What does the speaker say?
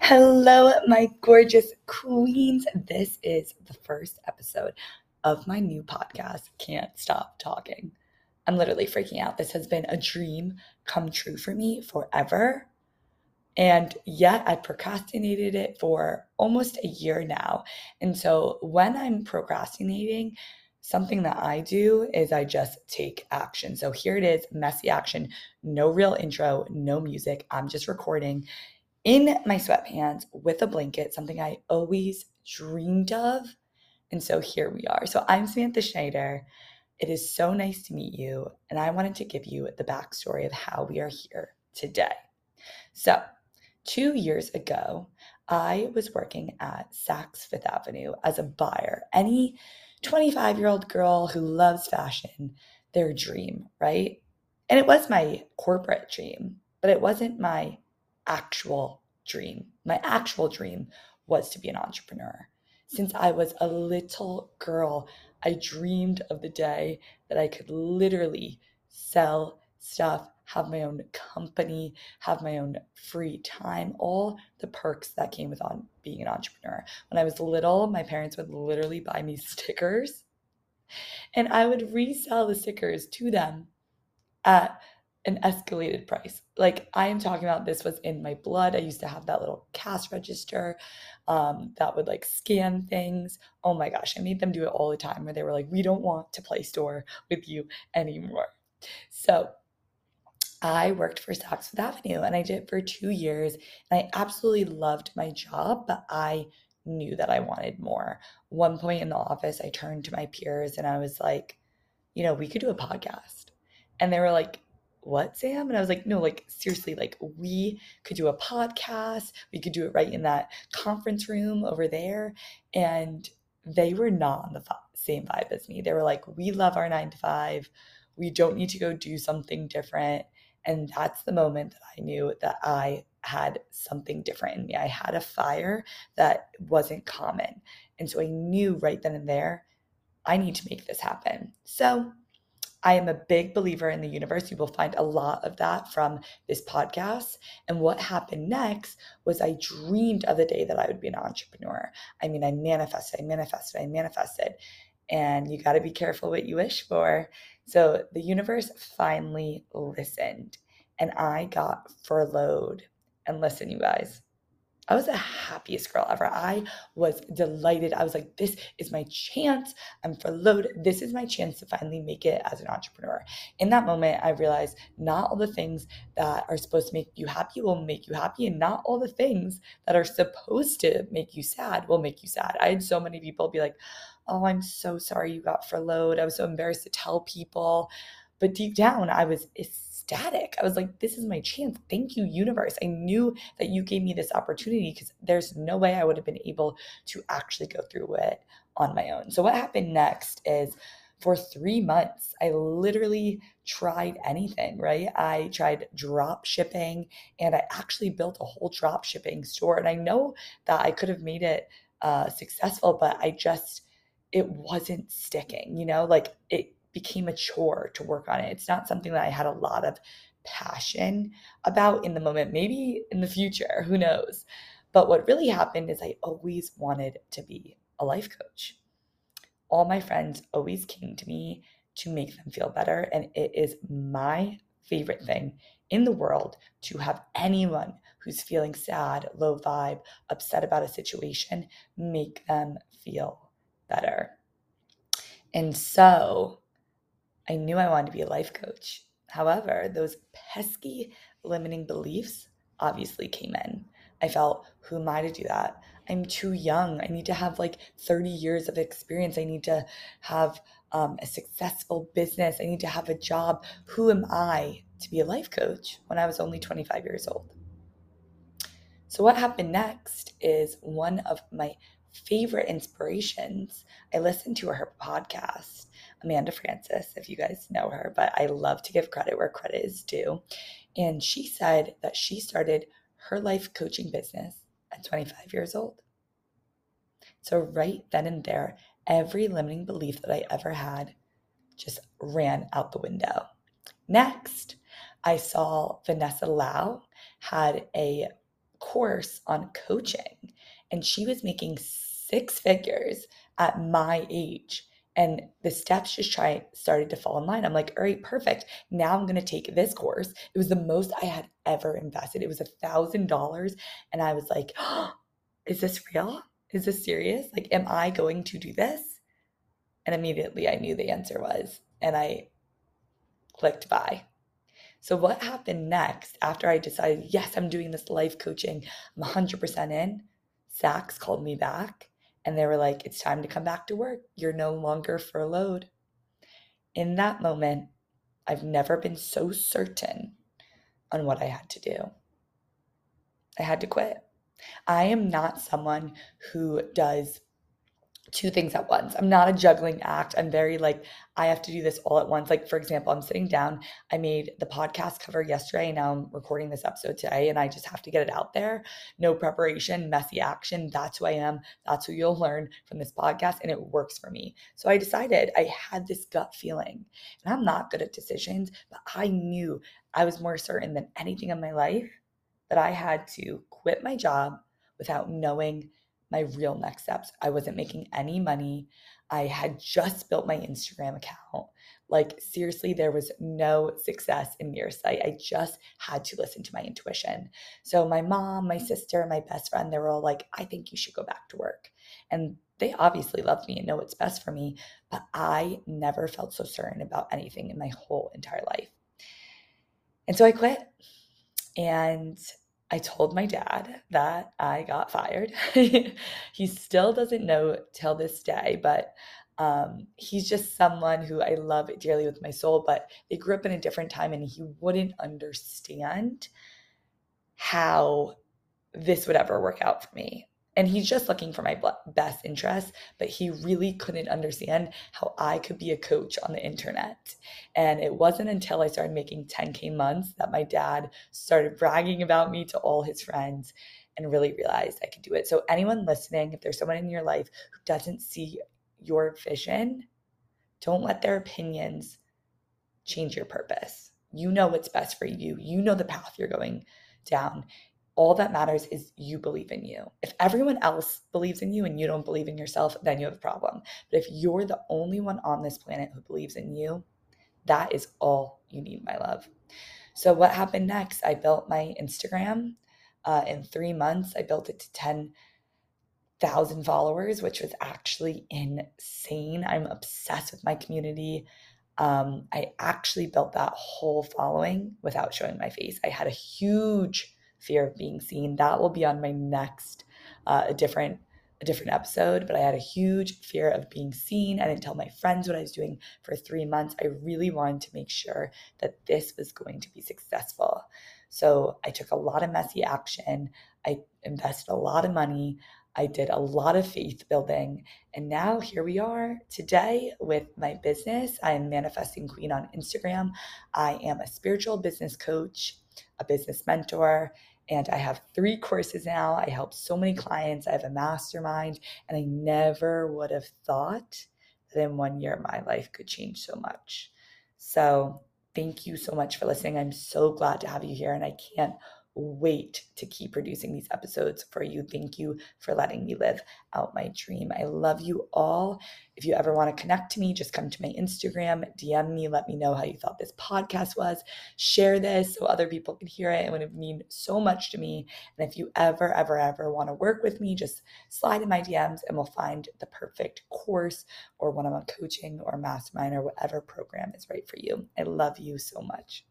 Hello, my gorgeous queens. This is the first episode of my new podcast, Can't Stop Talking. I'm literally freaking out. This has been a dream come true for me forever. And yet I procrastinated it for almost a year now. And so when I'm procrastinating, something that I do is I just take action. So here it is messy action, no real intro, no music. I'm just recording in my sweatpants with a blanket, something I always dreamed of. And so here we are. So I'm Samantha Schneider. It is so nice to meet you. And I wanted to give you the backstory of how we are here today. So, two years ago, I was working at Saks Fifth Avenue as a buyer. Any 25 year old girl who loves fashion, their dream, right? And it was my corporate dream, but it wasn't my actual dream. My actual dream was to be an entrepreneur. Since I was a little girl, I dreamed of the day that I could literally sell stuff, have my own company, have my own free time, all the perks that came with on being an entrepreneur. When I was little, my parents would literally buy me stickers and I would resell the stickers to them at an escalated price. Like I am talking about this was in my blood. I used to have that little cash register um, that would like scan things. Oh my gosh, I made them do it all the time where they were like, we don't want to play store with you anymore. So I worked for Saks Fifth Avenue and I did it for two years. And I absolutely loved my job, but I knew that I wanted more. One point in the office, I turned to my peers and I was like, you know, we could do a podcast. And they were like, what, Sam? And I was like, no, like seriously, like we could do a podcast. We could do it right in that conference room over there. And they were not on the same vibe as me. They were like, we love our nine to five. We don't need to go do something different. And that's the moment that I knew that I had something different in me. I had a fire that wasn't common. And so I knew right then and there, I need to make this happen. So I am a big believer in the universe. You will find a lot of that from this podcast. And what happened next was I dreamed of the day that I would be an entrepreneur. I mean, I manifested, I manifested, I manifested. And you got to be careful what you wish for. So the universe finally listened and I got furloughed. And listen, you guys, I was the happiest girl ever. I was delighted. I was like, this is my chance. I'm furloughed. This is my chance to finally make it as an entrepreneur. In that moment, I realized not all the things that are supposed to make you happy will make you happy, and not all the things that are supposed to make you sad will make you sad. I had so many people be like, oh, I'm so sorry you got furloughed. I was so embarrassed to tell people. But deep down, I was ecstatic. I was like, this is my chance. Thank you, universe. I knew that you gave me this opportunity because there's no way I would have been able to actually go through it on my own. So, what happened next is for three months, I literally tried anything, right? I tried drop shipping and I actually built a whole drop shipping store. And I know that I could have made it uh, successful, but I just, it wasn't sticking, you know, like it became a chore to work on it. It's not something that I had a lot of passion about in the moment, maybe in the future, who knows. But what really happened is I always wanted to be a life coach. All my friends always came to me to make them feel better. And it is my favorite thing in the world to have anyone who's feeling sad, low vibe, upset about a situation, make them feel better. And so I knew I wanted to be a life coach. However, those pesky limiting beliefs obviously came in. I felt, who am I to do that? I'm too young. I need to have like 30 years of experience. I need to have um, a successful business. I need to have a job. Who am I to be a life coach when I was only 25 years old? So, what happened next is one of my favorite inspirations. I listened to her podcast Amanda Frances, if you guys know her, but I love to give credit where credit is due. And she said that she started her life coaching business at 25 years old. So, right then and there, every limiting belief that I ever had just ran out the window. Next, I saw Vanessa Lau had a course on coaching and she was making six figures at my age and the steps just try started to fall in line. I'm like all right perfect. Now i'm to take this course. It was the most i had ever invested. It was a thousand dollars and i was like oh, is this real? Is this serious? Like am i going to do this? And immediately i knew the answer was and i clicked buy. So what happened next after i decided yes i'm doing this life coaching i'm 100% in. Saks called me back and they were like, it's time to come back to work. You're no longer furloughed. In that moment, I've never been so certain on what I had to do. I had to quit. I am not someone who does two things at once. I'm not a juggling act. I'm very like, I have to do this all at once. Like, for example, I'm sitting down. I made the podcast cover yesterday. And now I'm recording this episode today, and I just have to get it out there. No preparation, messy action. That's who I am. That's who you'll learn from this podcast. And it works for me. So I decided I had this gut feeling, and I'm not good at decisions, but I knew I was more certain than anything in my life that I had to quit my job without knowing my real next steps. I wasn't making any money. I had just built my Instagram account. Like, seriously, there was no success in near sight. I just had to listen to my intuition. So, my mom, my sister, my best friend, they were all like, I think you should go back to work. And they obviously love me and know what's best for me, but I never felt so certain about anything in my whole entire life. And so I quit. And I told my dad that I got fired. he still doesn't know till this day, but um, he's just someone who I love dearly with my soul, but they grew up in a different time and he wouldn't understand how this would ever work out for me and he's just looking for my best interest but he really couldn't understand how i could be a coach on the internet. And it wasn't until i started making 10k months that my dad started bragging about me to all his friends and really realized i could do it. So anyone listening if there's someone in your life who doesn't see your vision don't let their opinions change your purpose. You know what's best for you. You know the path you're going down all that matters is you believe in you. If everyone else believes in you and you don't believe in yourself, then you have a problem. But if you're the only one on this planet who believes in you, that is all you need, my love. So, what happened next? I built my Instagram uh, in three months. I built it to 10,000 followers, which was actually insane. I'm obsessed with my community. Um, I actually built that whole following without showing my face. I had a huge fear of being seen. That will be on my next uh, a different a different episode, but I had a huge fear of being seen. I didn't tell my friends what I was doing for three months. I really wanted to make sure that this was going to be successful. So I took a lot of messy action. I invested a lot of money. I did a lot of faith building. And now here we are today with my business. I am Manifesting Queen on Instagram. I am a spiritual business coach, a business mentor, and I have three courses now. I help so many clients. I have a mastermind, and I never would have thought that in one year my life could change so much. So, thank you so much for listening. I'm so glad to have you here, and I can't wait to keep producing these episodes for you. Thank you for letting me live out my dream. I love you all. If you ever want to connect to me, just come to my Instagram, DM me, let me know how you thought this podcast was. Share this so other people can hear it. It would mean so much to me. And if you ever, ever, ever want to work with me, just slide in my DMs and we'll find the perfect course or one on one coaching or mastermind or whatever program is right for you. I love you so much.